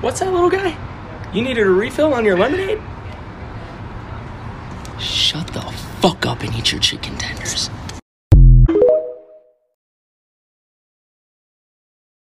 What's that little guy? You needed a refill on your lemonade? Shut the fuck up and eat your chicken tenders.